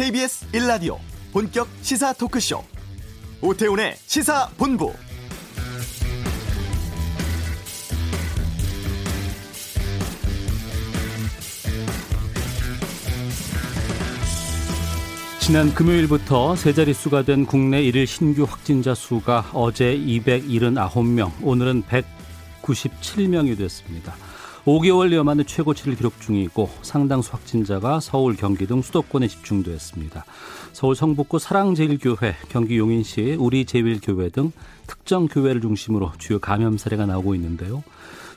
KBS 1라디오 본격 시사 토크쇼 오태훈의 시사본부 지난 금요일부터 세 자릿수가 된 국내 일일 신규 확진자 수가 어제 279명, 오늘은 197명이 됐습니다. 5개월여 만에 최고치를 기록 중이고 상당수 확진자가 서울, 경기 등 수도권에 집중됐습니다. 서울 성북구 사랑제일교회, 경기 용인시 우리제일교회 등 특정 교회를 중심으로 주요 감염 사례가 나오고 있는데요.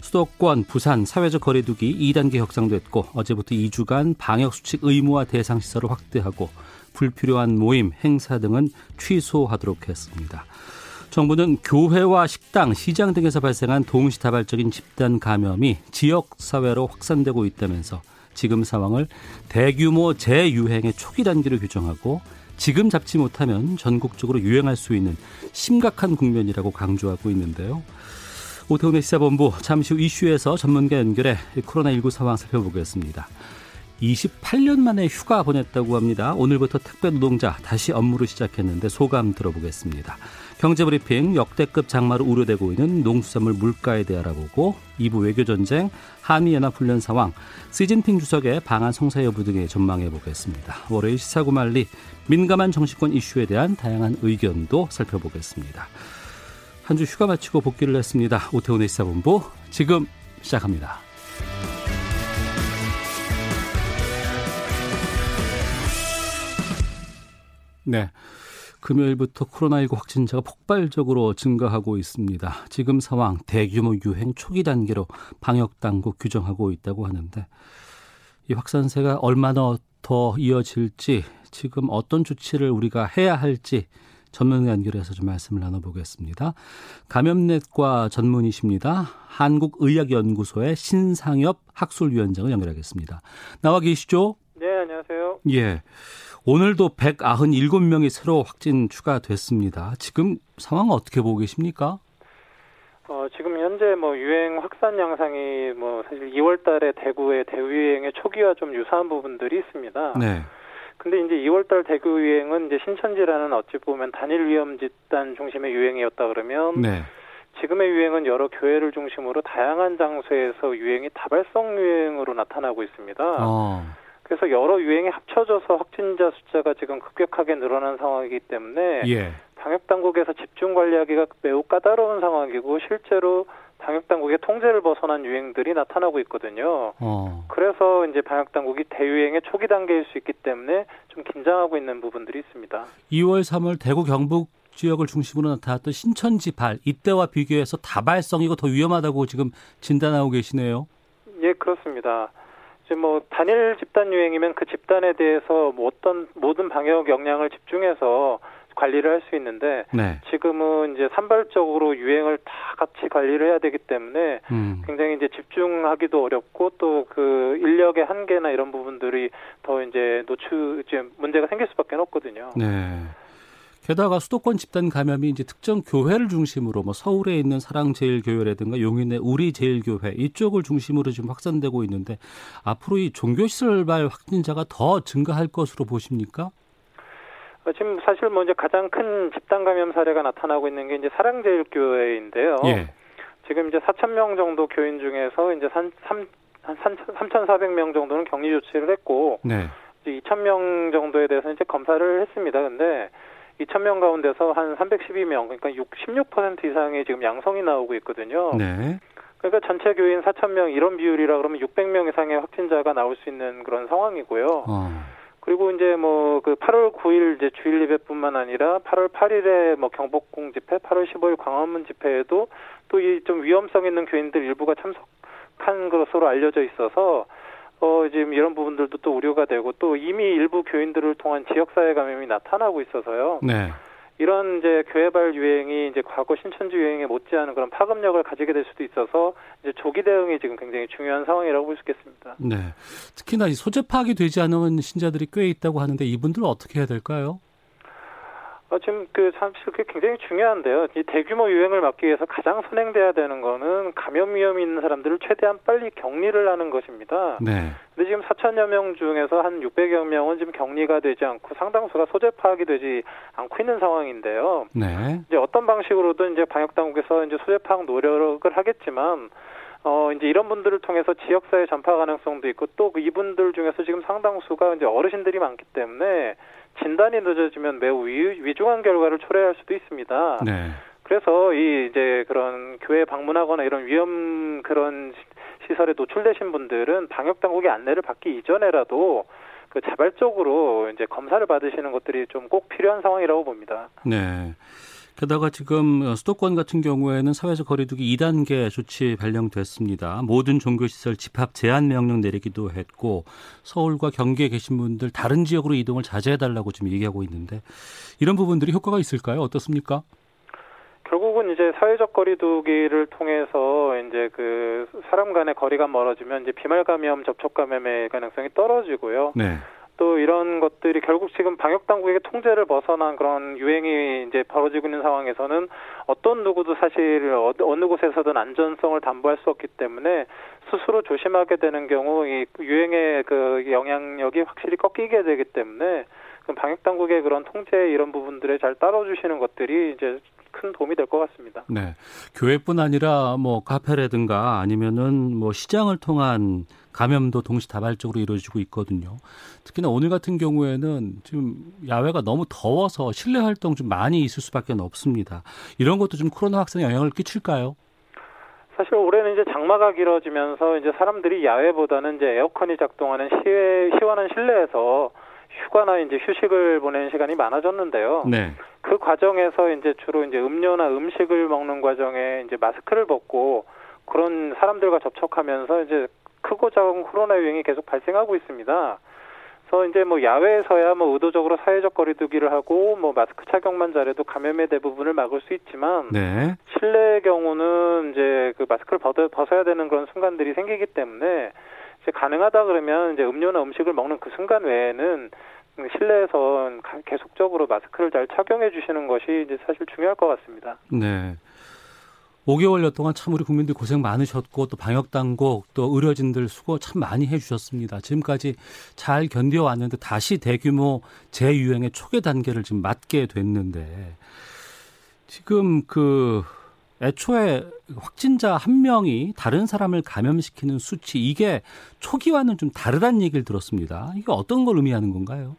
수도권, 부산 사회적 거리두기 2단계 격상됐고 어제부터 2주간 방역수칙 의무화 대상 시설을 확대하고 불필요한 모임, 행사 등은 취소하도록 했습니다. 정부는 교회와 식당, 시장 등에서 발생한 동시다발적인 집단 감염이 지역 사회로 확산되고 있다면서 지금 상황을 대규모 재유행의 초기 단계로 규정하고 지금 잡지 못하면 전국적으로 유행할 수 있는 심각한 국면이라고 강조하고 있는데요. 오태훈의 시사본부 잠시 후 이슈에서 전문가 연결해 코로나19 상황 살펴보겠습니다. 28년 만에 휴가 보냈다고 합니다. 오늘부터 택배 노동자 다시 업무를 시작했는데 소감 들어보겠습니다. 경제브리핑 역대급 장마로 우려되고 있는 농수산물 물가에 대해 알아보고 2부 외교전쟁, 한미연합훈련 상황, 시진핑 주석의 방한 성사 여부 등에 전망해 보겠습니다. 월요일 시사구말리 민감한 정치권 이슈에 대한 다양한 의견도 살펴보겠습니다. 한 주 휴가 마치고 복귀를 했습니다. 오태훈의 시사본부 지금 시작합니다. 네. 금요일부터 코로나19 확진자가 폭발적으로 증가하고 있습니다. 지금 상황 대규모 유행 초기 단계로 방역 당국 규정하고 있다고 하는데 이 확산세가 얼마나 더 이어질지 지금 어떤 조치를 우리가 해야 할지 전문 연결해서 좀 말씀을 나눠보겠습니다. 감염내과 전문이십니다. 한국의학연구소의 신상엽 학술위원장을 연결하겠습니다. 나와 계시죠? 네, 안녕하세요. 예. 오늘도 197명이 새로 확진 추가됐습니다. 지금 상황 어떻게 보고 계십니까? 어, 지금 현재 뭐 유행 확산 양상이 뭐 사실 2월 달에 대구의 대유행의 초기와 좀 유사한 부분들이 있습니다. 네. 근데 이제 2월 달 대구 유행은 이제 신천지라는 어찌 보면 단일 위험 집단 중심의 유행이었다 그러면 네. 지금의 유행은 여러 교회를 중심으로 다양한 장소에서 유행이 다발성 유행으로 나타나고 있습니다. 어. 그래서 여러 유행이 합쳐져서 확진자 숫자가 지금 급격하게 늘어난 상황이기 때문에 예. 방역 당국에서 집중 관리하기가 매우 까다로운 상황이고 실제로 방역 당국의 통제를 벗어난 유행들이 나타나고 있거든요. 어. 그래서 이제 방역 당국이 대유행의 초기 단계일 수 있기 때문에 좀 긴장하고 있는 부분들이 있습니다. 2월 3월 대구 경북 지역을 중심으로 나타났던 신천지 발 이때와 비교해서 다발성이고 더 위험하다고 지금 진단하고 계시네요. 예, 그렇습니다. 이제 뭐 단일 집단 유행이면 그 집단에 대해서 뭐 어떤 모든 방역 역량을 집중해서 관리를 할 수 있는데 네. 지금은 이제 산발적으로 유행을 다 같이 관리를 해야 되기 때문에 음. 굉장히 이제 집중하기도 어렵고 또 그 인력의 한계나 이런 부분들이 더 이제 노출 이제 문제가 생길 수밖에 없거든요. 네. 게다가 수도권 집단 감염이 이제 특정 교회를 중심으로 뭐 서울에 있는 사랑제일교회라든가 용인의 우리제일교회 이쪽을 중심으로 지금 확산되고 있는데 앞으로 이 종교시설발 확진자가 더 증가할 것으로 보십니까? 어, 지금 사실 뭐 이제 가장 큰 집단 감염 사례가 나타나고 있는 게 이제 사랑제일교회인데요. 예. 지금 이제 4천 명 정도 교인 중에서 이제 3, 3, 한 3,400명 정도는 격리 조치를 했고 네. 이제 2,000명 정도에 대해서 이제 검사를 했습니다. 근데 2,000명 가운데서 한 312명, 그러니까 6, 16% 이상의 지금 양성이 나오고 있거든요. 네. 그러니까 전체 교인 4,000명 이런 비율이라 그러면 600명 이상의 확진자가 나올 수 있는 그런 상황이고요. 어. 그리고 이제 뭐 그 8월 9일 이제 주일 예배뿐만 아니라 8월 8일에 뭐 경복궁 집회, 8월 15일 광화문 집회에도 또 이 좀 위험성 있는 교인들 일부가 참석한 것으로 알려져 있어서 어 지금 이런 부분들도 또 우려가 되고 또 이미 일부 교인들을 통한 지역사회 감염이 나타나고 있어서요. 네. 이런 이제 교회발 유행이 이제 과거 신천지 유행에 못지않은 그런 파급력을 가지게 될 수도 있어서 이제 조기 대응이 지금 굉장히 중요한 상황이라고 볼 수 있겠습니다. 네. 특히나 이 소재 파악이 되지 않은 신자들이 꽤 있다고 하는데 이분들은 어떻게 해야 될까요? 어, 지금 그 사실 그게 굉장히 중요한데요. 이 대규모 유행을 막기 위해서 가장 선행돼야 되는 거는 감염 위험이 있는 사람들을 최대한 빨리 격리를 하는 것입니다. 네. 근데 지금 4천여 명 중에서 한 600여 명은 지금 격리가 되지 않고 상당수가 소재 파악이 되지 않고 있는 상황인데요. 네. 이제 어떤 방식으로든 이제 방역 당국에서 이제 소재 파악 노력을 하겠지만 어 이제 이런 분들을 통해서 지역사회 전파 가능성도 있고 또 그 이분들 중에서 지금 상당수가 이제 어르신들이 많기 때문에 진단이 늦어지면 매우 위, 중한 결과를 초래할 수도 있습니다. 네. 그래서 이 이제 그런 교회 방문하거나 이런 위험 그런 시설에 노출되신 분들은 방역 당국의 안내를 받기 이전에라도 그 자발적으로 이제 검사를 받으시는 것들이 좀 꼭 필요한 상황이라고 봅니다. 네. 게다가 지금 수도권 같은 경우에는 사회적 거리두기 2단계 조치 발령됐습니다. 모든 종교시설 집합 제한 명령 내리기도 했고 서울과 경기에 계신 분들 다른 지역으로 이동을 자제해달라고 지금 얘기하고 있는데 이런 부분들이 효과가 있을까요? 어떻습니까? 결국은 이제 사회적 거리두기를 통해서 이제 그 사람 간의 거리가 멀어지면 이제 비말 감염, 접촉 감염의 가능성이 떨어지고요. 네. 또 이런 것들이 결국 지금 방역 당국의 통제를 벗어난 그런 유행이 이제 벌어지고 있는 상황에서는 어떤 누구도 사실 어느 곳에서든 안전성을 담보할 수 없기 때문에 스스로 조심하게 되는 경우 이 유행의 그 영향력이 확실히 꺾이게 되기 때문에 방역 당국의 그런 통제 이런 부분들에 잘 따라주시는 것들이 이제 큰 도움이 될 것 같습니다. 네. 교회뿐 아니라 뭐 카페라든가 아니면은 뭐 시장을 통한 감염도 동시다발적으로 이루어지고 있거든요. 특히나 오늘 같은 경우에는 지금 야외가 너무 더워서 실내 활동 좀 많이 있을 수밖에 없습니다. 이런 것도 좀 코로나 확산에 영향을 끼칠까요? 사실 올해는 이제 장마가 길어지면서 이제 사람들이 야외보다는 이제 에어컨이 작동하는 시외, 시원한 실내에서 휴가나 이제 휴식을 보내는 시간이 많아졌는데요. 네. 그 과정에서 이제 주로 이제 음료나 음식을 먹는 과정에 이제 마스크를 벗고 그런 사람들과 접촉하면서 이제 크고 작은 코로나 유행이 계속 발생하고 있습니다. 그래서 이제 뭐 야외에서야 뭐 의도적으로 사회적 거리두기를 하고 뭐 마스크 착용만 잘해도 감염의 대부분을 막을 수 있지만 네. 실내의 경우는 이제 그 마스크를 벗어, 벗어야 되는 그런 순간들이 생기기 때문에 이제 가능하다 그러면 이제 음료나 음식을 먹는 그 순간 외에는 실내에서 계속적으로 마스크를 잘 착용해 주시는 것이 이제 사실 중요할 것 같습니다. 네. 5개월여 동안 참 우리 국민들 고생 많으셨고 또 방역 당국 또 의료진들 수고 참 많이 해주셨습니다. 지금까지 잘 견뎌왔는데 다시 대규모 재유행의 초기 단계를 지금 맞게 됐는데 지금 그 애초에 확진자 한 명이 다른 사람을 감염시키는 수치 이게 초기와는 좀 다르다는 얘기를 들었습니다. 이게 어떤 걸 의미하는 건가요?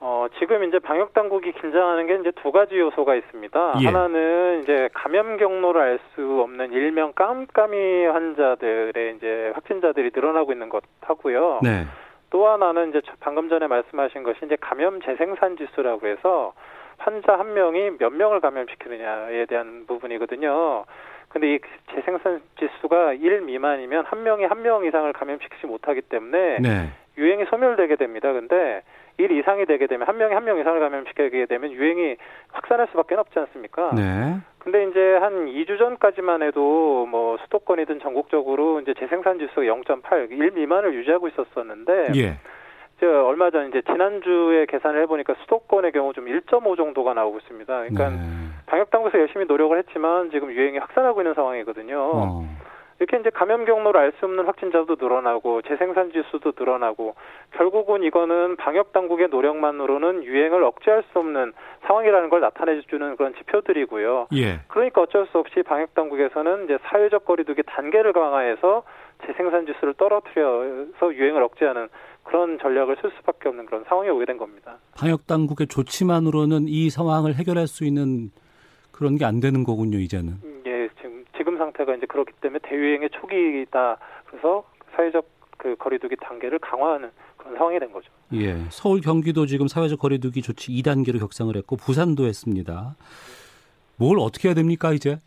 어, 지금 이제 방역 당국이 긴장하는 게 이제 두 가지 요소가 있습니다. 예. 하나는 이제 감염 경로를 알 수 없는 일명 깜깜이 환자들의 이제 확진자들이 늘어나고 있는 것 하고요. 네. 또 하나는 이제 방금 전에 말씀하신 것이 이제 감염 재생산 지수라고 해서 환자 한 명이 몇 명을 감염시키느냐에 대한 부분이거든요. 근데 이 재생산 지수가 1 미만이면 한 명이 한 명 이상을 감염시키지 못하기 때문에 네. 유행이 소멸되게 됩니다. 근데 1 이상이 되게 되면 한 명이 한 명 이상을 감염시키게 되면 유행이 확산할 수밖에 없지 않습니까? 네. 근데 이제 한 2주 전까지만 해도 뭐 수도권이든 전국적으로 이제 재생산 지수가 0.8, 1 미만을 유지하고 있었었는데 예. 저 얼마 전 이제 지난주에 계산을 해보니까 수도권의 경우 좀 1.5 정도가 나오고 있습니다. 그러니까 네. 방역 당국에서 열심히 노력을 했지만 지금 유행이 확산하고 있는 상황이거든요. 어. 이렇게 이제 감염 경로를 알 수 없는 확진자도 늘어나고 재생산 지수도 늘어나고 결국은 이거는 방역 당국의 노력만으로는 유행을 억제할 수 없는 상황이라는 걸 나타내 주는 그런 지표들이고요. 예. 그러니까 어쩔 수 없이 방역 당국에서는 이제 사회적 거리두기 단계를 강화해서 재생산 지수를 떨어뜨려서 유행을 억제하는 그런 전략을 쓸 수밖에 없는 그런 상황이 오게 된 겁니다. 방역 당국의 조치만으로는 이 상황을 해결할 수 있는 그런 게 안 되는 거군요, 이제는. 상태가 이제 그렇기 때문에 대유행의 초기이다. 그래서 사회적 그 거리두기 단계를 강화하는 그런 상황이 된 거죠. 예. 서울 경기도 지금 사회적 거리두기 조치 2단계로 격상을 했고 부산도 했습니다. 뭘 어떻게 해야 됩니까, 이제?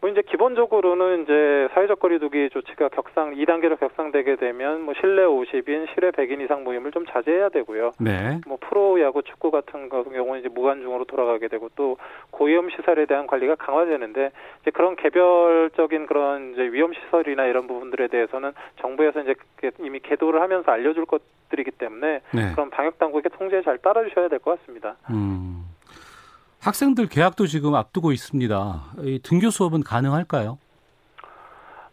뭐 이제 기본적으로는 이제 사회적 거리두기 조치가 격상 2단계로 격상되게 되면 뭐 실내 50인, 실외 100인 이상 모임을 좀 자제해야 되고요. 네. 뭐 프로 야구, 축구 같은 경우는 이제 무관중으로 돌아가게 되고 또 고위험 시설에 대한 관리가 강화되는데 이제 그런 개별적인 그런 이제 위험 시설이나 이런 부분들에 대해서는 정부에서 이제 이미 계도를 하면서 알려줄 것 가족들이기 때문에 네. 그런 방역 당국의 통제에 잘 따라주셔야 될 것 같습니다. 음. 학생들 개학도 지금 앞두고 있습니다. 이 등교 수업은 가능할까요?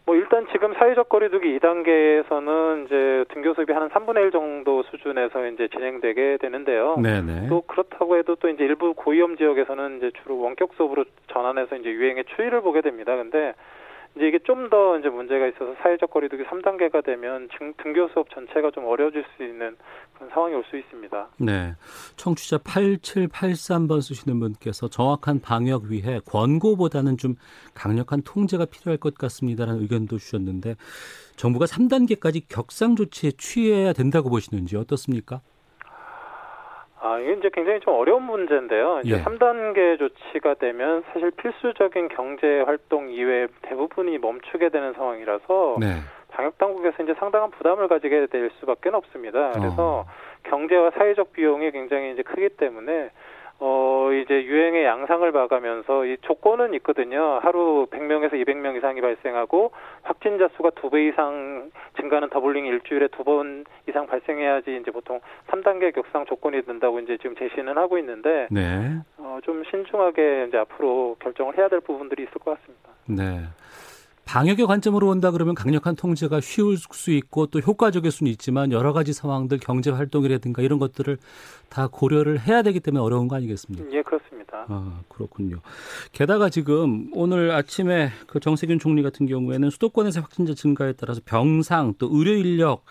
뭐 일단 지금 사회적 거리두기 2단계에서는 이제 등교 수업이 한 3분의 1 정도 수준에서 이제 진행되게 되는데요. 네네. 또 그렇다고 해도 또 이제 일부 고위험 지역에서는 이제 주로 원격 수업으로 전환해서 이제 유행의 추이를 보게 됩니다. 근데 이제 이게 좀 더 이제 문제가 있어서 사회적 거리두기 3단계가 되면 등, 등교 수업 전체가 좀 어려워질 수 있는 그런 상황이 올 수 있습니다. 네. 청취자 8783번 쓰시는 분께서 정확한 방역 위해 권고보다는 좀 강력한 통제가 필요할 것 같습니다라는 의견도 주셨는데 정부가 3단계까지 격상 조치에 취해야 된다고 보시는지 어떻습니까? 아, 이게 이제 굉장히 좀 어려운 문제인데요. 이제 예. 3단계 조치가 되면 사실 필수적인 경제 활동 이외 대부분이 멈추게 되는 상황이라서 네. 방역 당국에서 이제 상당한 부담을 가지게 될 수밖에 없습니다. 그래서 어. 경제와 사회적 비용이 굉장히 이제 크기 때문에 어 이제 유행의 양상을 봐가면서 이 조건은 있거든요. 하루 100명에서 200명 이상이 발생하고 확진자 수가 두 배 이상 증가하는 더블링이 일주일에 두 번 이상 발생해야지 이제 보통 3단계 격상 조건이 된다고 이제 지금 제시는 하고 있는데 네. 어, 좀 신중하게 이제 앞으로 결정을 해야 될 부분들이 있을 것 같습니다. 네. 방역의 관점으로 본다 그러면 강력한 통제가 쉬울 수 있고 또 효과적일 수는 있지만 여러 가지 상황들 경제 활동이라든가 이런 것들을 다 고려를 해야 되기 때문에 어려운 거 아니겠습니까? 예, 그렇습니다. 아, 그렇군요. 게다가 지금 오늘 아침에 그 정세균 총리 같은 경우에는 수도권에서 확진자 증가에 따라서 병상 또 의료 인력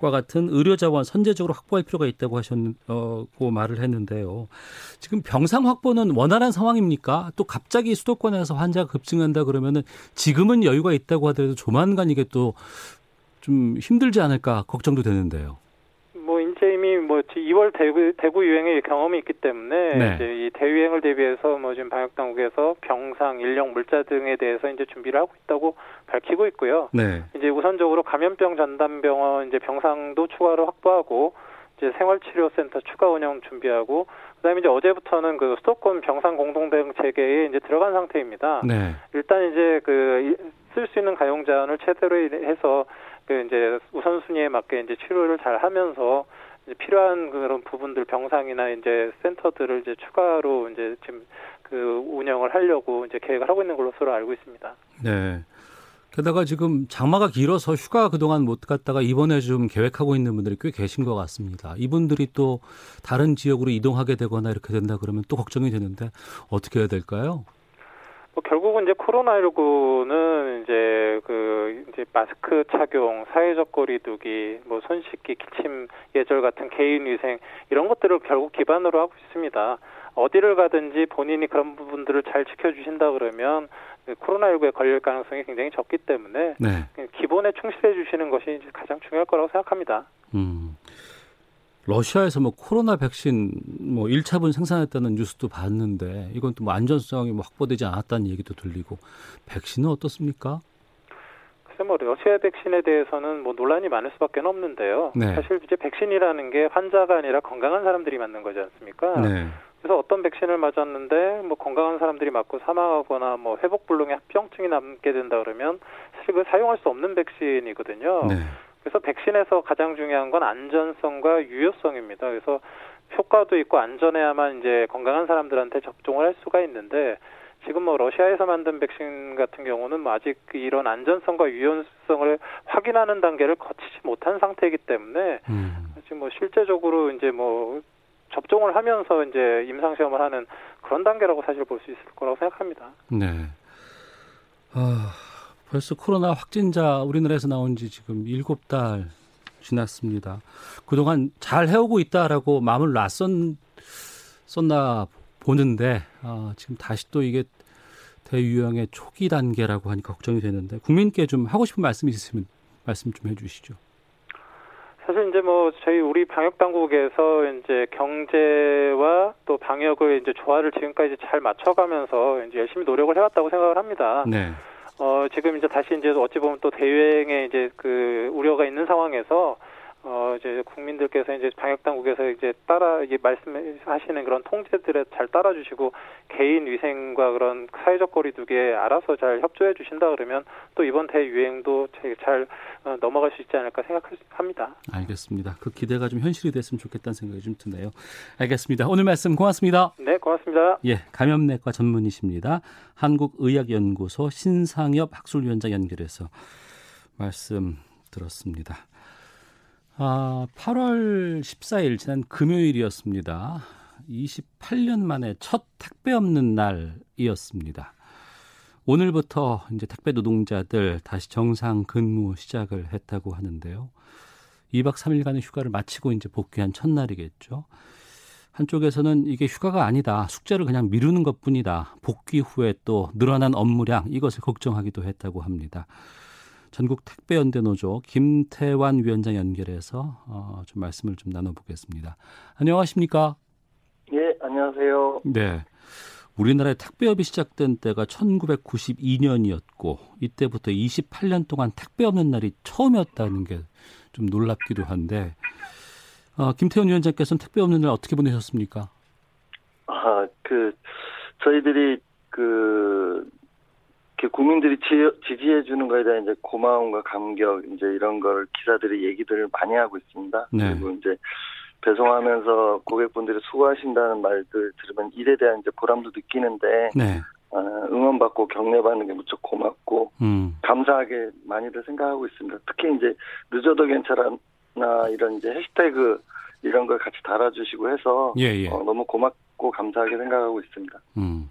과 같은 의료 자원 선제적으로 확보할 필요가 있다고 하셨고 말을 했는데요. 지금 병상 확보는 원활한 상황입니까? 또 갑자기 수도권에서 환자가 급증한다 그러면은 지금은 여유가 있다고 하더라도 조만간 이게 또 좀 힘들지 않을까 걱정도 되는데요. 뭐 2월 대구, 대구 유행의 경험이 있기 때문에 네. 이제 이 대유행을 대비해서 뭐 지금 방역 당국에서 병상, 인력, 물자 등에 대해서 이제 준비를 하고 있다고 밝히고 있고요. 네. 이제 우선적으로 감염병 전담 병원 이제 병상도 추가로 확보하고 이제 생활치료센터 추가 운영 준비하고 그다음에 이제 어제부터는 그 수도권 병상 공동 대응 체계에 이제 들어간 상태입니다. 네. 일단 이제 그 쓸 수 있는 가용 자원을 최대로 해서 그 이제 우선순위에 맞게 이제 치료를 잘 하면서 필요한 그런 부분들 병상이나 이제 센터들을 이제 추가로 이제 지금 그 운영을 하려고 이제 계획을 하고 있는 걸로 서로 알고 있습니다. 네. 게다가 지금 장마가 길어서 휴가 그동안 못 갔다가 이번에 좀 계획하고 있는 분들이 꽤 계신 것 같습니다. 이분들이 또 다른 지역으로 이동하게 되거나 이렇게 된다 그러면 또 걱정이 되는데 어떻게 해야 될까요? 뭐 결국은 이제 코로나19는 이제 그 이제 마스크 착용, 사회적 거리두기, 뭐 손 씻기, 기침 예절 같은 개인 위생 이런 것들을 결국 기반으로 하고 있습니다. 어디를 가든지 본인이 그런 부분들을 잘 지켜주신다 그러면 그 코로나19에 걸릴 가능성이 굉장히 적기 때문에 네. 기본에 충실해 주시는 것이 가장 중요할 거라고 생각합니다. 음. 러시아에서 뭐 코로나 백신 뭐 1차분 생산했다는 뉴스도 봤는데 이건 또 뭐 안전성이 뭐 확보되지 않았다는 얘기도 들리고 백신은 어떻습니까? 글쎄 뭐 러시아 백신에 대해서는 뭐 논란이 많을 수밖에 없는데요. 네. 사실 이제 백신이라는 게 환자가 아니라 건강한 사람들이 맞는 거지 않습니까? 네. 그래서 어떤 백신을 맞았는데 뭐 건강한 사람들이 맞고 사망하거나 뭐 회복 불능의 합병증이 남게 된다 그러면 사실 그 사용할 수 없는 백신이거든요. 네. 그래서 백신에서 가장 중요한 건 안전성과 유효성입니다. 그래서 효과도 있고 안전해야만 이제 건강한 사람들한테 접종을 할 수가 있는데 지금 뭐 러시아에서 만든 백신 같은 경우는 뭐 아직 이런 안전성과 유효성을 확인하는 단계를 거치지 못한 상태이기 때문에 음. 지금 뭐 실제적으로 이제 뭐 접종을 하면서 이제 임상 시험을 하는 그런 단계라고 사실 볼 수 있을 거라고 생각합니다. 네. 아, 벌써 코로나 확진자 우리나라에서 나온 지 지금 일곱 달 지났습니다. 그동안 잘 해오고 있다라고 마음을 놨었나 보는데 아, 지금 다시 또 이게 대유행의 초기 단계라고 하니까 걱정이 되는데 국민께 좀 하고 싶은 말씀이 있으면 말씀 좀 해주시죠. 사실 이제 뭐 저희 우리 방역 당국에서 이제 경제와 또 방역을 이제 조화를 지금까지 잘 맞춰가면서 이제 열심히 노력을 해왔다고 생각을 합니다. 네. 어 지금 이제 다시 이제 어찌 보면 또 대유행에 이제 그 우려가 있는 상황에서 어 이제 국민들께서 이제 방역 당국에서 이제 따라 이게 말씀하시는 그런 통제들에 잘 따라주시고 개인 위생과 그런 사회적 거리두기에 알아서 잘 협조해 주신다 그러면 또 이번 대유행도 잘 어, 넘어갈 수 있지 않을까 생각합니다. 알겠습니다. 그 기대가 좀 현실이 됐으면 좋겠다는 생각이 좀 드네요. 알겠습니다. 오늘 말씀 고맙습니다. 네, 고맙습니다. 예, 감염내과 전문의십니다. 한국의학연구소 신상엽 학술위원장 연결해서 말씀 들었습니다. 아, 8월 14일 지난 금요일이었습니다. 28년 만에 첫 택배 없는 날이었습니다. 오늘부터 이제 택배 노동자들 다시 정상 근무 시작을 했다고 하는데요. 2박 3일간의 휴가를 마치고 이제 복귀한 첫날이겠죠. 한쪽에서는 이게 휴가가 아니다. 숙제를 그냥 미루는 것 뿐이다. 복귀 후에 또 늘어난 업무량 이것을 걱정하기도 했다고 합니다. 전국 택배연대 노조 김태환 위원장 연결해서 어, 좀 말씀을 좀 나눠보겠습니다. 안녕하십니까? 예, 안녕하세요. 네. 우리나라의 택배업이 시작된 때가 1992년이었고 이때부터 28년 동안 택배 없는 날이 처음이었다는 게 좀 놀랍기도 한데 어, 김태훈 위원장께서는 택배 없는 날 어떻게 보내셨습니까? 아, 그 저희들이 그 국민들이 지지해 주는 거에 대한 이제 고마움과 감격 이제 이런 걸 기사들이 얘기들을 많이 하고 있습니다. 네. 그리고 이제 배송하면서 고객분들이 수고하신다는 말들 들으면 일에 대한 이제 보람도 느끼는데 네. 어, 응원받고 격려받는 게 무척 고맙고 음. 감사하게 많이들 생각하고 있습니다. 특히 이제 늦어도 괜찮아 이런 이제 해시태그 이런 걸 같이 달아주시고 해서 예, 예. 어, 너무 고맙고 감사하게 생각하고 있습니다. 음.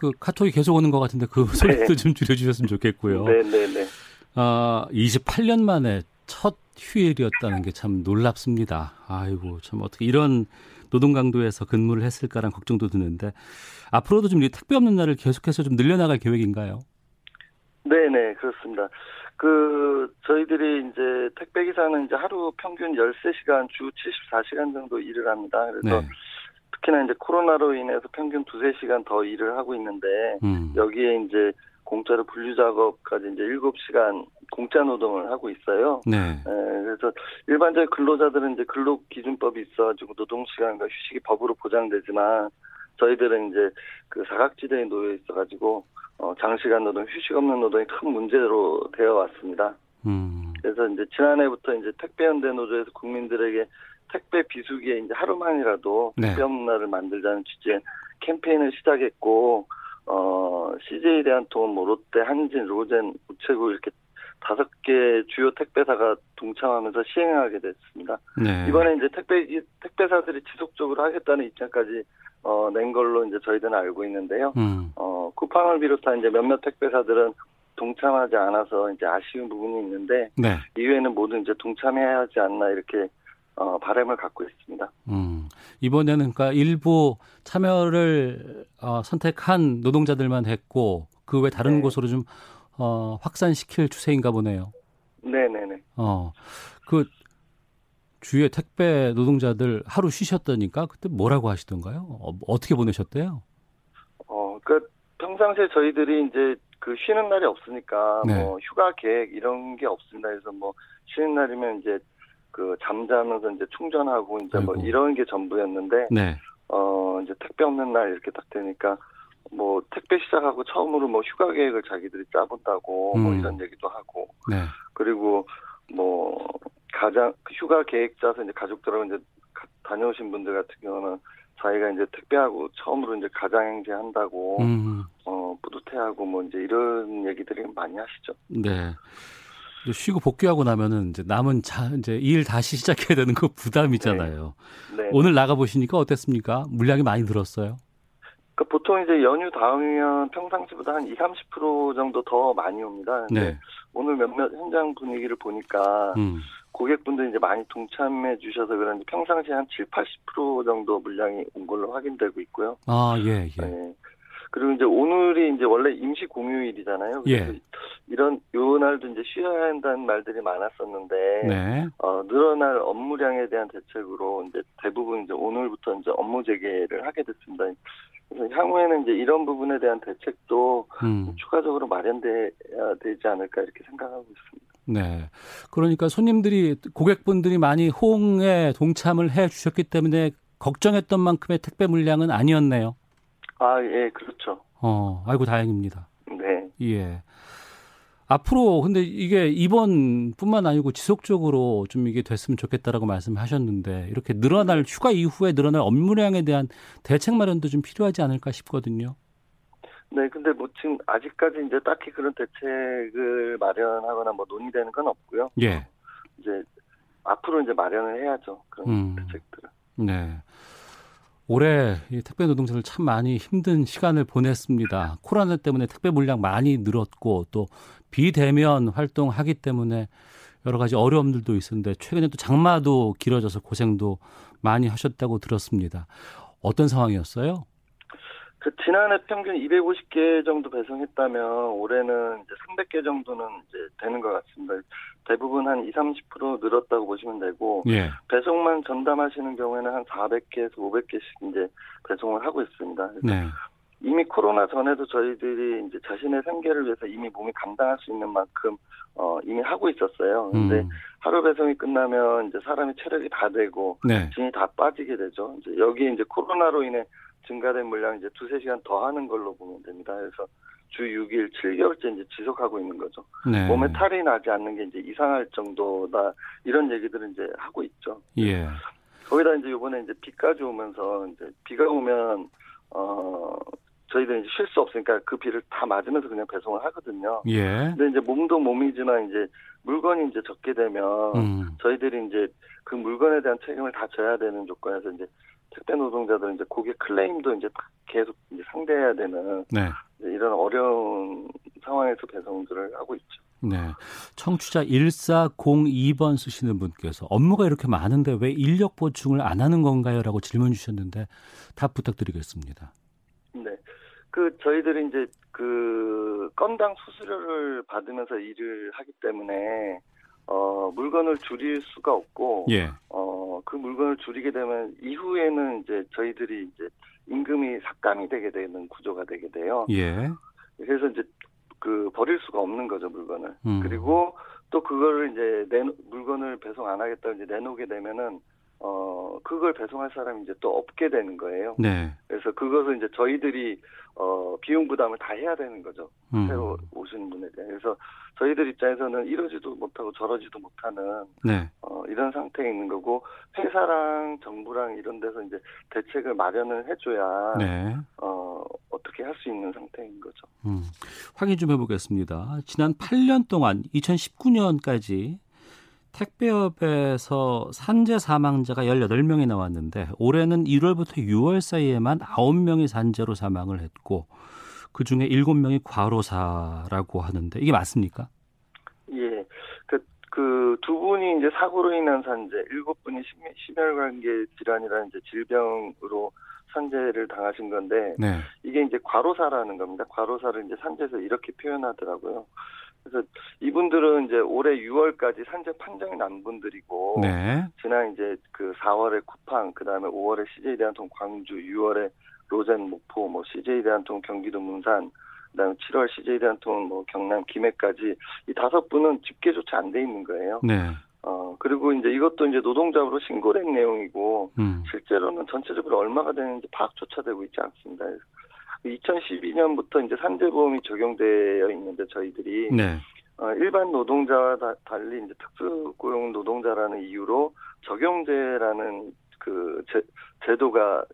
그 카톡이 계속 오는 것 같은데 그 네. 소리도 좀 줄여주셨으면 좋겠고요. 네, 네, 네. 아, 28년 만에 첫 휴일이었다는 게 참 놀랍습니다. 아이고, 참 어떻게 이런 노동 강도에서 근무를 했을까란 걱정도 드는데 앞으로도 좀 택배 없는 날을 계속해서 좀 늘려나갈 계획인가요? 네, 네, 그렇습니다. 그 저희들이 이제 택배 기사는 이제 하루 평균 13시간 주 74시간 정도 일을 합니다. 그래서 네. 특히나 이제 코로나로 인해서 평균 두세 시간 더 일을 하고 있는데 음. 여기에 이제 공짜로 분류 작업까지 이제 일곱 시간 공짜 노동을 하고 있어요. 네. 에, 예, 그래서 일반적인 근로자들은 이제 근로 기준법이 있어가지고 노동 시간과 휴식이 법으로 보장되지만 저희들은 이제 그 사각지대에 놓여 있어가지고 어, 장시간 노동, 휴식 없는 노동이 큰 문제로 되어 왔습니다. 음. 그래서 이제 지난해부터 이제 택배 연대 노조에서 국민들에게 택배 비수기에 이제 하루만이라도 네. 택배 없는 날을 만들자는 취지의 캠페인을 시작했고 어 CJ 대한통운, 뭐 롯데, 한진, 로젠, 우체국 이렇게 다섯 개 주요 택배사가 동참하면서 시행하게 됐습니다. 네. 이번에 이제 택배 택배사들이 지속적으로 하겠다는 입장까지 어, 낸 걸로 이제 저희들은 알고 있는데요. 음. 어, 쿠팡을 비롯한 이제 몇몇 택배사들은 동참하지 않아서 이제 아쉬운 부분이 있는데 네. 이후에는 모두 이제 동참해야 하지 않나 이렇게 어, 바람을 갖고 있습니다. 음, 이번에는 그러니까 일부 참여를 어, 선택한 노동자들만 했고 그 외 다른 네. 곳으로 좀 어, 확산시킬 추세인가 보네요. 네네네. 어, 그 주위에 택배 노동자들 하루 쉬셨다니까 그때 뭐라고 하시던가요? 어, 어떻게 보내셨대요? 어, 그 평상시에 저희들이 이제 그 쉬는 날이 없으니까 네. 뭐 휴가 계획 이런 게 없습니다. 그래서 뭐 쉬는 날이면 이제 그 잠자면서 이제 충전하고 이제 뭐 아이고. 뭐 이런 게 전부였는데 네. 어 이제 택배 없는 날 이렇게 딱 되니까 뭐 택배 시작하고 처음으로 뭐 휴가 계획을 자기들이 짜본다고 뭐 음. 뭐 이런 얘기도 하고 네. 그리고 뭐 가장 그 휴가 계획 짜서 이제 가족들하고 이제 다녀오신 분들 같은 경우는 자기가 이제 택배하고 처음으로 이제 가장행제 한다고 음. 어 뿌듯해하고 뭐 이제 이런 얘기들이 많이 하시죠. 네. 쉬고 복귀하고 나면은 이제 남은 자 이제 일 다시 시작해야 되는 그 부담이잖아요. 네. 네. 오늘 나가 보시니까 어땠습니까? 물량이 많이 늘었어요? 그 보통 이제 연휴 다음이면 평상시보다 한 2, 30% 정도 더 많이 옵니다. 네. 오늘 몇몇 현장 분위기를 보니까 음. 고객분들 이제 많이 동참해 주셔서 그런지 평상시에 한 7, 80% 정도 물량이 온 걸로 확인되고 있고요. 아, 예, 예. 네. 그리고 이제 오늘이 이제 원래 임시 공휴일이잖아요. 그래서 예. 이런 요 날도 이제 쉬어야 한다는 말들이 많았었는데 네. 어, 늘어날 업무량에 대한 대책으로 이제 대부분 이제 오늘부터 이제 업무 재개를 하게 됐습니다. 그래서 향후에는 이제 이런 부분에 대한 대책도 음. 추가적으로 마련돼야 되지 않을까 이렇게 생각하고 있습니다. 네. 그러니까 손님들이 고객분들이 많이 호응에 동참을 해 주셨기 때문에 걱정했던 만큼의 택배 물량은 아니었네요. 아, 예, 그렇죠. 어, 아이고 다행입니다. 네. 예. 앞으로 근데 이게 이번뿐만 아니고 지속적으로 좀 이게 됐으면 좋겠다라고 말씀하셨는데 이렇게 늘어날 휴가 이후에 늘어날 업무량에 대한 대책 마련도 좀 필요하지 않을까 싶거든요. 네, 근데 뭐 지금 아직까지 이제 딱히 그런 대책을 마련하거나 뭐 논의되는 건 없고요. 예. 이제 앞으로 이제 마련을 해야죠. 그런 음. 대책들을. 네. 올해 이 택배 노동자들 참 많이 힘든 시간을 보냈습니다. 코로나 때문에 택배 물량 많이 늘었고 또 비대면 활동하기 때문에 여러 가지 어려움들도 있었는데 최근에 또 장마도 길어져서 고생도 많이 하셨다고 들었습니다. 어떤 상황이었어요? 그 지난해 평균 250개 정도 배송했다면 올해는 이제 300개 정도는 이제 되는 것 같습니다. 대부분 한 2, 30% 늘었다고 보시면 되고 예. 배송만 전담하시는 경우에는 한 400개에서 500개씩 이제 배송을 하고 있습니다. 네. 이미 코로나 전에도 저희들이 이제 자신의 생계를 위해서 이미 몸이 감당할 수 있는 만큼 어 이미 하고 있었어요. 근데 음. 하루 배송이 끝나면 이제 사람이 체력이 다 되고 네. 진이 다 빠지게 되죠. 이제 여기에 이제 코로나로 인해 증가된 물량 이제 두세 시간 더 하는 걸로 보면 됩니다. 그래서 주 6일 7개월째 이제 지속하고 있는 거죠. 네. 몸에 탈이 나지 않는 게 이제 이상할 정도다 이런 얘기들은 이제 하고 있죠. 예. 거기다 이제 이번에 이제 비까지 오면서 이제 비가 오면 어 저희들은 이제 쉴 수 없으니까 그 비를 다 맞으면서 그냥 배송을 하거든요. 예. 근데 이제 몸도 몸이지만 이제 물건이 이제 적게 되면 음. 저희들이 이제 그 물건에 대한 책임을 다 져야 되는 조건에서 이제 택배 노동자들은 이제 고객 클레임도 이제 다 계속 이제 상대해야 되는 네. 이런 어려운 상황에서 배송들을 하고 있죠. 네. 청취자 1402번 쓰시는 분께서 업무가 이렇게 많은데 왜 인력 보충을 안 하는 건가요? 라고 질문 주셨는데 답 부탁드리겠습니다. 네. 그 저희들이 이제 그 건당 수수료를 받으면서 일을 하기 때문에 어 물건을 줄일 수가 없고 예. 어 그 물건을 줄이게 되면 이후에는 이제 저희들이 이제 임금이 삭감이 되게 되는 구조가 되게 돼요. 예. 그래서 이제 그 버릴 수가 없는 거죠 물건을. 음. 그리고 또 그거를 이제 내 물건을 배송 안 하겠다고 이제 내놓게 되면은 어 그걸 배송할 사람이 이제 또 없게 되는 거예요. 네. 그래서 그것을 이제 저희들이 어 비용 부담을 다 해야 되는 거죠. 음. 새로 오신 분에 대해. 그래서 저희들 입장에서는 이러지도 못하고 저러지도 못하는 네. 어 이런 상태에 있는 거고 회사랑 정부랑 이런 데서 이제 대책을 마련을 해줘야 네. 어 어떻게 할 수 있는 상태인 거죠. 음. 확인 좀 해보겠습니다. 지난 8년 동안 2019년까지 택배업에서 산재 사망자가 18명이 나왔는데 올해는 1월부터 6월 사이에만 9명이 산재로 사망을 했고 그중에 7명이 과로사라고 하는데 이게 맞습니까? 예. 그, 그, 두 분이 이제 사고로 인한 산재, 일곱 분이 심, 심혈관계 질환이라는 이제 질병으로 산재를 당하신 건데, 네. 이게 이제 과로사라는 겁니다. 과로사를 이제 산재에서 이렇게 표현하더라고요. 그래서 이분들은 이제 올해 6월까지 산재 판정이 난 분들이고, 네. 지난 이제 그 4월에 쿠팡, 그 다음에 5월에 CJ 대한통 광주, 6월에 로젠 목포, 뭐 CJ 대한통 경기도 문산, 그다음에 7월 CJ 대한통 뭐 경남 김해까지 이 다섯 분은 집계조차 안 돼 있는 거예요. 네. 어 그리고 이제 이것도 이제 노동자로 신고된 내용이고 음. 실제로는 전체적으로 얼마가 되는지 파악조차 되고 있지 않습니다. 2012년부터 이제 산재보험이 적용되어 있는데 저희들이 네. 어, 일반 노동자와 다- 달리 이제 특수고용 노동자라는 이유로 적용제라는 그 제, 제도가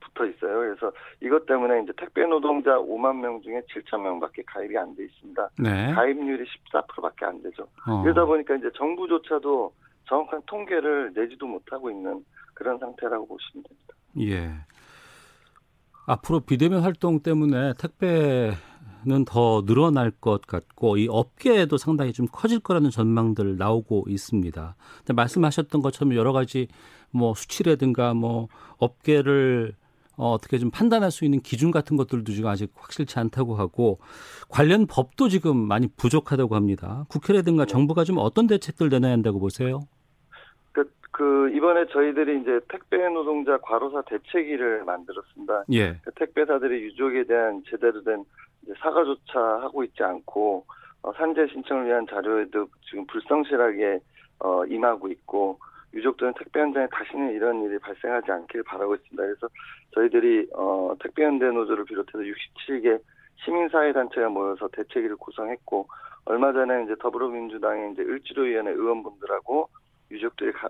붙어 있어요. 그래서 이것 때문에 이제 택배 노동자 5만 명 중에 7천 명밖에 가입이 안 돼 있습니다. 네. 가입률이 14%밖에 안 되죠. 어. 이러다 보니까 이제 정부조차도 정확한 통계를 내지도 못하고 있는 그런 상태라고 보시면 됩니다. 예. 앞으로 비대면 활동 때문에 택배는 더 늘어날 것 같고 이 업계에도 상당히 좀 커질 거라는 전망들 나오고 있습니다. 근데 말씀하셨던 것처럼 여러 가지 뭐 수치라든가 뭐 업계를 어, 어떻게 좀 판단할 수 있는 기준 같은 것들도 지금 아직 확실치 않다고 하고 관련 법도 지금 많이 부족하다고 합니다. 국회라든가 정부가 좀 어떤 대책들 내놔야 한다고 보세요? 그, 그 이번에 저희들이 이제 택배 노동자 과로사 대책위를 만들었습니다. 예. 그 택배사들의 유족에 대한 제대로 된 사과조차 하고 있지 않고 어, 산재 신청을 위한 자료에도 지금 불성실하게 어, 임하고 있고 유족들은 택배 현장에 다시는 이런 일이 발생하지 않길 바라고 있습니다. 그래서 저희들이 어, 택배 현대 노조를 비롯해서 67개 시민사회단체가 모여서 대책위를 구성했고 얼마 전에 이제 더불어민주당의 이제 을지로위원회 의원분들하고 유족들이 가,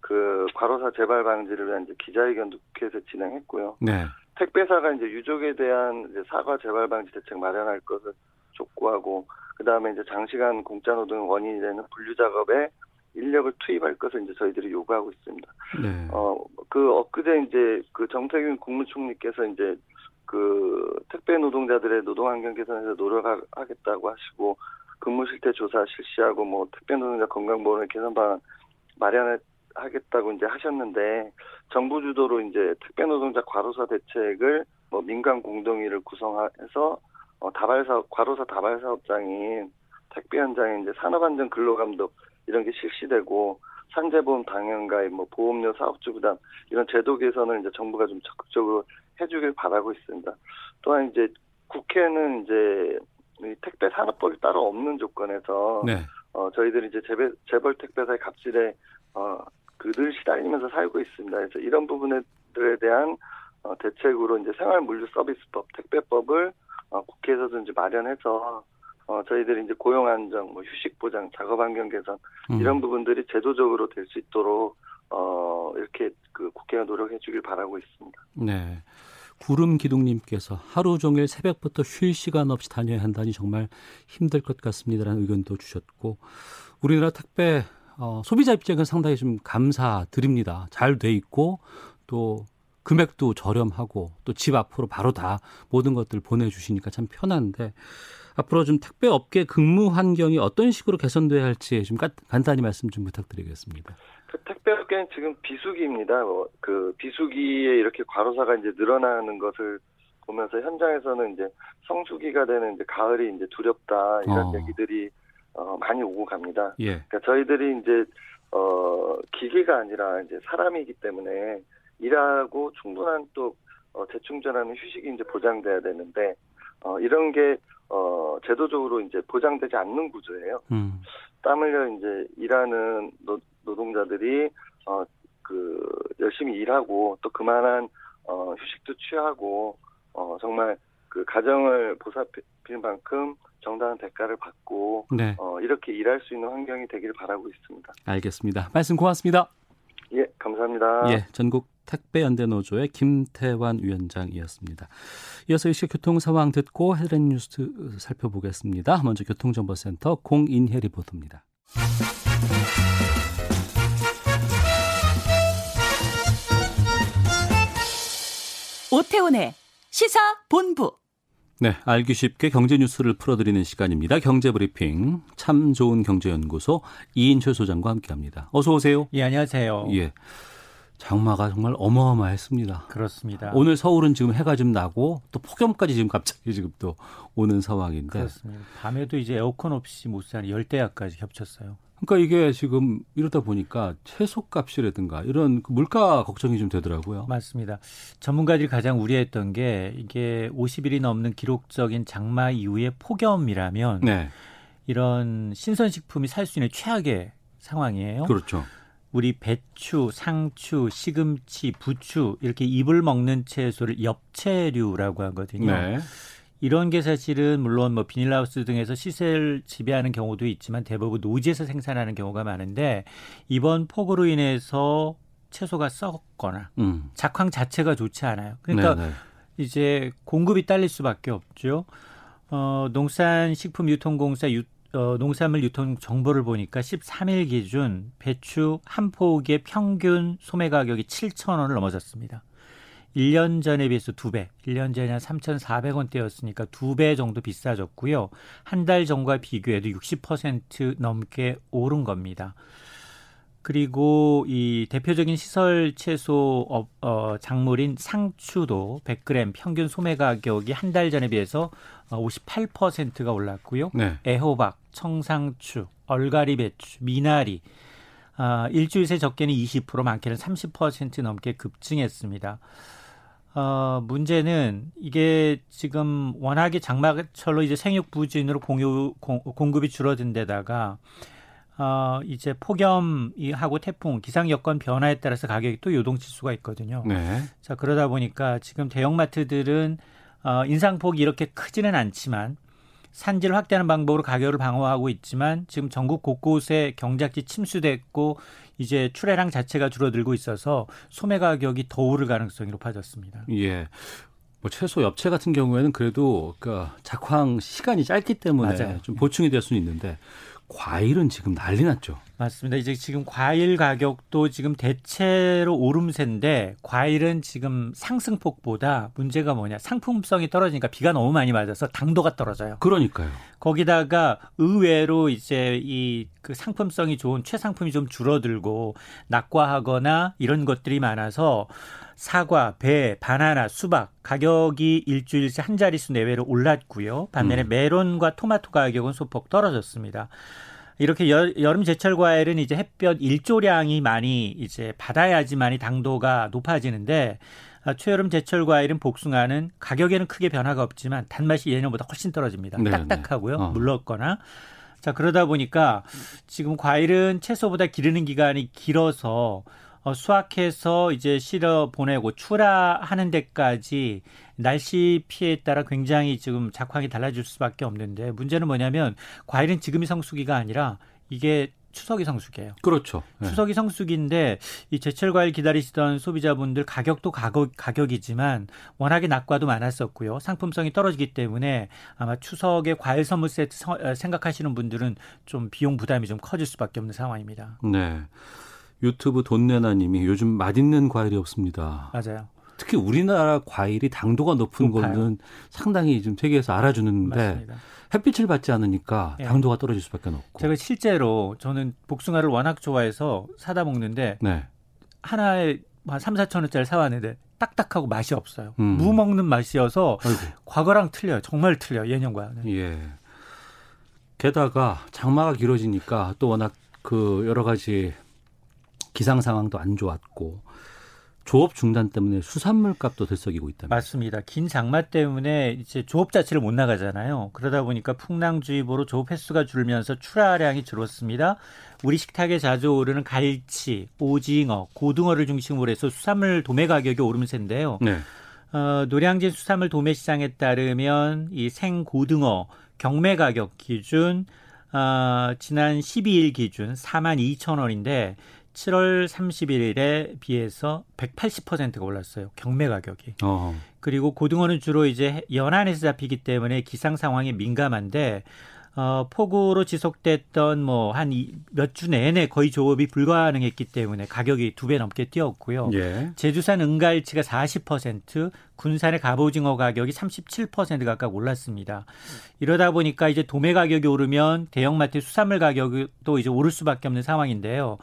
그 과로사 재발 방지를 위한 이제 기자회견도 국회에서 진행했고요. 네. 택배사가 이제 유족에 대한 이제 사과 재발 방지 대책 마련할 것을 촉구하고 그 다음에 이제 장시간 공짜 노동 원인이 되는 분류 작업에 인력을 투입할 것을 이제 저희들이 요구하고 있습니다. 네. 어, 그 엊그제 이제 그 정태균 국무총리께서 이제 그 택배 노동자들의 노동 환경 개선에서 노력하겠다고 하시고 근무 실태 조사 실시하고 뭐 택배 노동자 건강 보험 개선 방안 마련 하겠다고 이제 하셨는데 정부 주도로 이제 택배 노동자 과로사 대책을 뭐 민간 공동위를 구성해서 어, 다발 사업 과로사 다발 사업장인 택배 현장에 이제 산업안전 근로감독 이런 게 실시되고 산재보험 당연가입, 뭐 보험료 사업주 부담 이런 제도 개선을 이제 정부가 좀 적극적으로 해주길 바라고 있습니다. 또한 이제 국회는 이제 택배 산업법이 따로 없는 조건에서 네. 어 저희들이 이제 재벌, 재벌 택배사의 갑질에 어 그늘 시달리면서 살고 있습니다. 그래서 이런 부분들에 대한 어, 대책으로 이제 생활물류 서비스법, 택배법을 어, 국회에서도 이제 마련해서 어, 저희들이 이제 고용 안정, 뭐 휴식 보장, 작업 환경 개선 음. 이런 부분들이 제도적으로 될 수 있도록 어, 이렇게 그 국회가 노력해 주길 바라고 있습니다. 네. 구름 기둥님께서 하루 종일 새벽부터 쉴 시간 없이 다녀야 한다니 정말 힘들 것 같습니다라는 의견도 주셨고 우리나라 택배 어, 소비자 입장은 상당히 좀 감사드립니다. 잘 돼 있고 또 금액도 저렴하고 또 집 앞으로 바로 다 모든 것들 보내주시니까 참 편한데 앞으로 좀 택배 업계 근무 환경이 어떤 식으로 개선돼야 할지 좀 간단히 말씀 좀 부탁드리겠습니다. 그 택배 업계는 지금 비수기입니다. 어, 그 비수기에 이렇게 과로사가 이제 늘어나는 것을 보면서 현장에서는 이제 성수기가 되는 이제 가을이 이제 두렵다 이런 어. 얘기들이 어, 많이 오고 갑니다. 예. 그러니까 저희들이 이제 어 기계가 아니라 이제 사람이기 때문에 일하고 충분한 또 어, 재충전하는 휴식이 이제 보장돼야 되는데 어 이런 게 어, 제도적으로 이제 보장되지 않는 구조예요. 음. 땀 흘려 이제 일하는 노, 노동자들이 어, 그 열심히 일하고 또 그만한 어, 휴식도 취하고 어, 정말 그 가정을 보살 필 만큼 정당한 대가를 받고 네. 어, 이렇게 일할 수 있는 환경이 되기를 바라고 있습니다. 알겠습니다. 말씀 고맙습니다. 예, 감사합니다. 예, 전국 택배연대 노조의 김태환 위원장이었습니다. 이어서 이 시각 교통 상황 듣고 헤드라인 뉴스 살펴보겠습니다. 먼저 교통정보센터 공인혜 리포터입니다. 오태훈의 시사 본부. 네, 알기 쉽게 경제 뉴스를 풀어드리는 시간입니다. 경제 브리핑 참 좋은 경제연구소 이인철 소장과 함께합니다. 어서 오세요. 예, 안녕하세요. 예, 장마가 정말 어마어마했습니다. 그렇습니다. 오늘 서울은 지금 해가 좀 나고 또 폭염까지 지금 갑자기 지금 또 오는 상황인데. 그렇습니다. 밤에도 이제 에어컨 없이 못 사는 열대야까지 겹쳤어요. 그러니까 이게 지금 이러다 보니까 채소값이라든가 이런 그 물가 걱정이 좀 되더라고요. 맞습니다. 전문가들이 가장 우려했던 게 이게 50일이 넘는 기록적인 장마 이후의 폭염이라면 네, 이런 신선식품이 살 수 있는 최악의 상황이에요. 그렇죠. 우리 배추, 상추, 시금치, 부추 이렇게 잎을 먹는 채소를 엽채류라고 하거든요. 네, 이런 게 사실은 물론 뭐 비닐하우스 등에서 시세를 지배하는 경우도 있지만 대부분 노지에서 생산하는 경우가 많은데 이번 폭우로 인해서 채소가 썩거나 음, 작황 자체가 좋지 않아요. 그러니까 네, 네. 이제 공급이 딸릴 수밖에 없죠. 어, 농산식품유통공사 유, 어, 농산물 유통 정보를 보니까 13일 기준 배추 한 포기의 평균 소매 가격이 7,000원을 넘어섰습니다. 1년 전에 비해서 2배, 1년 전에 한 3,400원대였으니까 2배 정도 비싸졌고요. 한 달 전과 비교해도 60% 넘게 오른 겁니다. 그리고 이 대표적인 시설 채소 어, 어, 작물인 상추도 100g 평균 소매 가격이 한 달 전에 비해서 58%가 올랐고요. 네. 애호박, 청상추, 얼갈이 배추, 미나리 아, 일주일 새 적게는 20% 많게는 30% 넘게 급증했습니다. 어, 문제는 이게 지금 워낙에 장마철로 이제 생육 부진으로 공유, 공, 공급이 줄어든 데다가 어, 이제 폭염이 하고 태풍, 기상 여건 변화에 따라서 가격이 또 요동칠 수가 있거든요. 네. 자, 그러다 보니까 지금 대형마트들은 어, 인상폭이 이렇게 크지는 않지만 산지를 확대하는 방법으로 가격을 방어하고 있지만 지금 전국 곳곳에 경작지 침수됐고 이제 출하량 자체가 줄어들고 있어서 소매 가격이 더 오를 가능성이 높아졌습니다. 예. 뭐 채소 엽채 같은 경우에는 그래도 그 작황 시간이 짧기 때문에 맞아요. 좀 보충이 될 수는 있는데 과일은 지금 난리 났죠. 맞습니다. 이제 지금 과일 가격도 지금 대체로 오름세인데 과일은 지금 상승폭보다 문제가 뭐냐 상품성이 떨어지니까 비가 너무 많이 맞아서 당도가 떨어져요. 그러니까요. 거기다가 의외로 이제 이 그 상품성이 좋은 최상품이 좀 줄어들고 낙과하거나 이런 것들이 많아서 사과, 배, 바나나, 수박 가격이 일주일째 한 자릿수 내외로 올랐고요. 반면에 음. 메론과 토마토 가격은 소폭 떨어졌습니다. 이렇게 여, 여름 제철 과일은 이제 햇볕 일조량이 많이 이제 받아야지만이 당도가 높아지는데 아, 초여름 제철 과일은 복숭아는 가격에는 크게 변화가 없지만 단맛이 예년보다 훨씬 떨어집니다. 네, 딱딱하고요. 네. 어. 물렀거나. 자, 그러다 보니까 지금 과일은 채소보다 기르는 기간이 길어서 어, 수확해서 이제 실어 보내고 출하하는 데까지 날씨 피해에 따라 굉장히 지금 작황이 달라질 수밖에 없는데 문제는 뭐냐면 과일은 지금이 성수기가 아니라 이게 추석이 성수기예요. 그렇죠. 예. 추석이 성수기인데 이 제철 과일 기다리시던 소비자분들 가격도 가격, 가격이지만 워낙에 낙과도 많았었고요. 상품성이 떨어지기 때문에 아마 추석에 과일 선물 세트 서- 어, 생각하시는 분들은 좀 비용 부담이 좀 커질 수밖에 없는 상황입니다. 네. 유튜브 돈내나님이 요즘 맛있는 과일이 없습니다. 맞아요. 특히 우리나라 과일이 당도가 높은 높아요. 거는 상당히 지금 세계에서 알아주는데 맞습니다. 햇빛을 받지 않으니까 예. 당도가 떨어질 수밖에 없고. 제가 실제로 저는 복숭아를 워낙 좋아해서 사다 먹는데 네. 하나에 한 3, 4천 원짜리 사왔는데 딱딱하고 맛이 없어요. 음. 무 먹는 맛이어서 아이고. 과거랑 틀려요. 정말 틀려요. 예년과는. 예. 게다가 장마가 길어지니까 또 워낙 그 여러 가지 기상 상황도 안 좋았고 조업 중단 때문에 수산물 값도 들썩이고 있다면. 맞습니다. 긴 장마 때문에 이제 조업 자체를 못 나가잖아요. 그러다 보니까 풍랑주의보로 조업 횟수가 줄면서 출하량이 줄었습니다. 우리 식탁에 자주 오르는 갈치, 오징어, 고등어를 중심으로 해서 수산물 도매 가격이 오르면서인데요. 네. 어, 노량진 수산물 도매 시장에 따르면 이 생고등어 경매 가격 기준 어, 지난 12일 기준 4만 2천 원인데 7월 31일에 비해서 180%가 올랐어요. 경매 가격이. 어. 그리고 고등어는 주로 이제 연안에서 잡히기 때문에 기상 상황에 민감한데 어, 폭우로 지속됐던 뭐 한 몇 주 내내 거의 조업이 불가능했기 때문에 가격이 두 배 넘게 뛰었고요. 예. 제주산 은갈치가 40%, 군산의 갑오징어 가격이 37% 가까이 올랐습니다. 이러다 보니까 이제 도매 가격이 오르면 대형마트 수산물 가격도 이제 오를 수밖에 없는 상황인데요.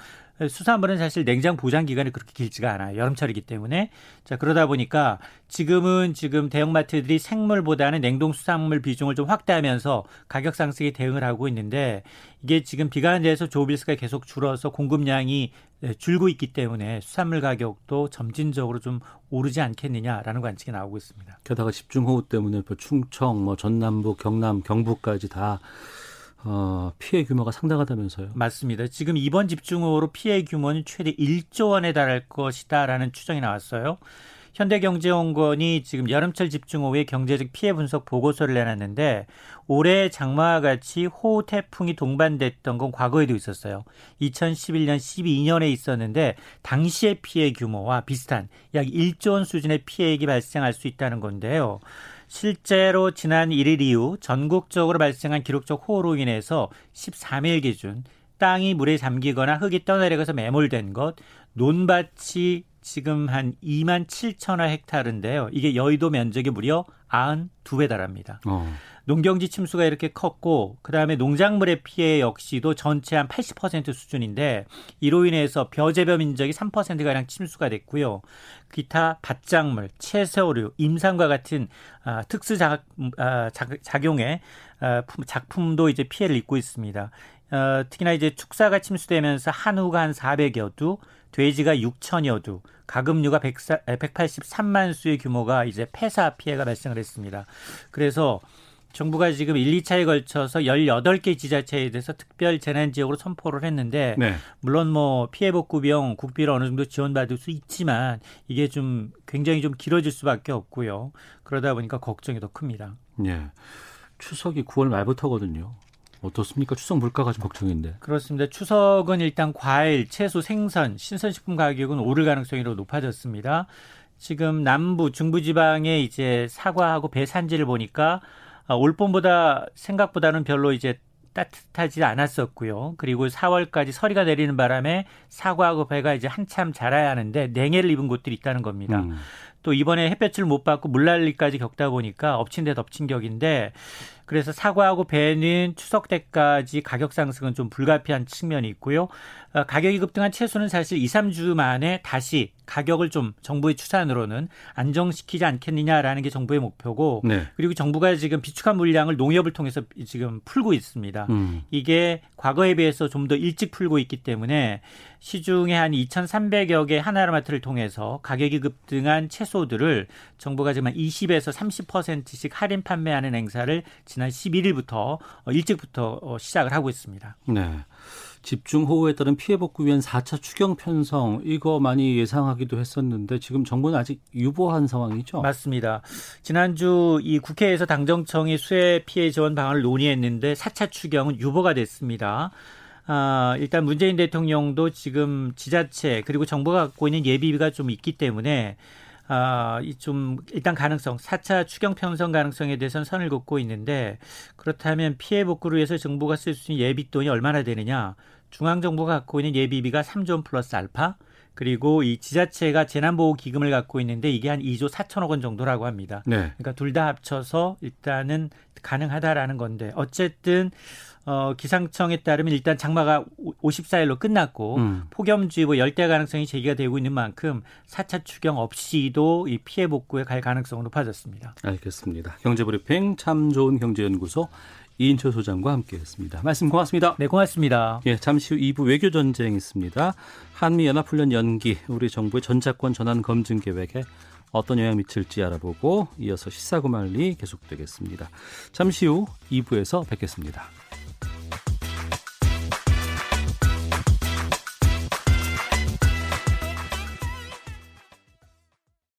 수산물은 사실 냉장 보장 기간이 그렇게 길지가 않아요. 여름철이기 때문에. 자, 그러다 보니까 지금은 지금 대형마트들이 생물보다는 냉동 수산물 비중을 좀 확대하면서 가격 상승에 대응을 하고 있는데 이게 지금 비가 내서 조빌스가 계속 줄어서 공급량이 줄고 있기 때문에 수산물 가격도 점진적으로 좀 오르지 않겠느냐라는 관측이 나오고 있습니다. 게다가 집중호우 때문에 뭐 충청, 뭐 전남부, 경남, 경북까지 다 어, 피해 규모가 상당하다면서요. 맞습니다. 지금 이번 집중호우로 피해 규모는 최대 1조 원에 달할 것이다라는 추정이 나왔어요. 현대경제연구원이 지금 여름철 집중호우의 경제적 피해 분석 보고서를 내놨는데 올해 장마와 같이 호우 태풍이 동반됐던 건 과거에도 있었어요. 2011년, 12년에 있었는데 당시의 피해 규모와 비슷한 약 1조 원 수준의 피해액이 발생할 수 있다는 건데요. 실제로 지난 1일 이후 전국적으로 발생한 기록적 호우로 인해서 13일 기준 땅이 물에 잠기거나 흙이 떠내려가서 매몰된 것, 논밭이 지금 한 2만 7천여 헥타르인데요. 이게 여의도 면적이 무려 92배 달합니다. 어. 농경지 침수가 이렇게 컸고 그다음에 농작물의 피해 역시도 전체 한 80% 수준인데 이로 인해서 벼재벼 민적이 3% 가량 침수가 됐고요. 기타 밭작물, 채소류, 임산과 같은 아, 특수 작, 아, 작, 작용의 아, 작품도 이제 피해를 입고 있습니다. 어, 특히나 이제 축사가 침수되면서 한우가 한 400여 두, 돼지가 6천여 두, 가금류가 183만 수의 규모가 이제 폐사 피해가 발생을 했습니다. 그래서 정부가 지금 1, 2차에 걸쳐서 18개 지자체에 대해서 특별 재난 지역으로 선포를 했는데 네. 물론 뭐 피해 복구 비용 국비를 어느 정도 지원받을 수 있지만 이게 좀 굉장히 좀 길어질 수밖에 없고요. 그러다 보니까 걱정이 더 큽니다. 네. 추석이 9월 말부터거든요. 어떻습니까? 추석 물가가 좀 걱정인데. 그렇습니다. 추석은 일단 과일, 채소, 생선, 신선식품 가격은 오를 가능성이 높아졌습니다. 지금 남부, 중부지방에 이제 사과하고 배 산지를 보니까 아, 올 봄보다 생각보다는 별로 이제 따뜻하지 않았었고요. 그리고 4월까지 서리가 내리는 바람에 사과하고 배가 이제 한참 자라야 하는데 냉해를 입은 곳들이 있다는 겁니다. 음. 또 이번에 햇볕을 못 받고 물난리까지 겪다 보니까 엎친 데 덮친 격인데 그래서 사과하고 배는 추석 때까지 가격 상승은 좀 불가피한 측면이 있고요. 어, 가격이 급등한 채소는 사실 2, 3주 만에 다시 가격을 좀 정부의 추산으로는 안정시키지 않겠느냐라는 게 정부의 목표고 네. 그리고 정부가 지금 비축한 물량을 농협을 통해서 지금 풀고 있습니다. 음. 이게 과거에 비해서 좀 더 일찍 풀고 있기 때문에 시중에 한 2,300여 개 하나로마트를 통해서 가격이 급등한 채소들을 정부가 지금 한 20에서 30%씩 할인 판매하는 행사를 지난 11일부터 어, 일찍부터 어, 시작을 하고 있습니다. 네. 집중 호우에 따른 피해 복구 위한 4차 추경 편성 이거 많이 예상하기도 했었는데 지금 정부는 아직 유보한 상황이죠? 맞습니다. 지난주 이 국회에서 당정청이 수해 피해 지원 방안을 논의했는데 4차 추경은 유보가 됐습니다. 아, 일단 문재인 대통령도 지금 지자체 그리고 정부가 갖고 있는 예비비가 좀 있기 때문에 아, 이 좀 일단 가능성 4차 추경 편성 가능성에 대해서는 선을 긋고 있는데 그렇다면 피해 복구를 위해서 정부가 쓸 수 있는 예비돈이 얼마나 되느냐? 중앙 정부가 갖고 있는 예비비가 3조 원 플러스 알파 그리고 이 지자체가 재난보호 기금을 갖고 있는데 이게 한 2조 4천억 원 정도라고 합니다. 네. 그러니까 둘 다 합쳐서 일단은 가능하다라는 건데 어쨌든 어, 기상청에 따르면 일단 장마가 54일로 끝났고 음. 폭염주의보 열대 가능성이 제기가 되고 있는 만큼 4차 추경 없이도 이 피해 복구에 갈 가능성은 높아졌습니다. 알겠습니다. 경제브리핑 참 좋은 경제연구소 이인철 소장과 함께했습니다. 말씀 고맙습니다. 네, 고맙습니다. 예, 잠시 후 2부 외교 전쟁 있습니다. 한미 연합 훈련 연기, 우리 정부의 전자권 전환 검증 계획에 어떤 영향 미칠지 알아보고 이어서 시사구말리 계속되겠습니다. 잠시 후 2부에서 뵙겠습니다.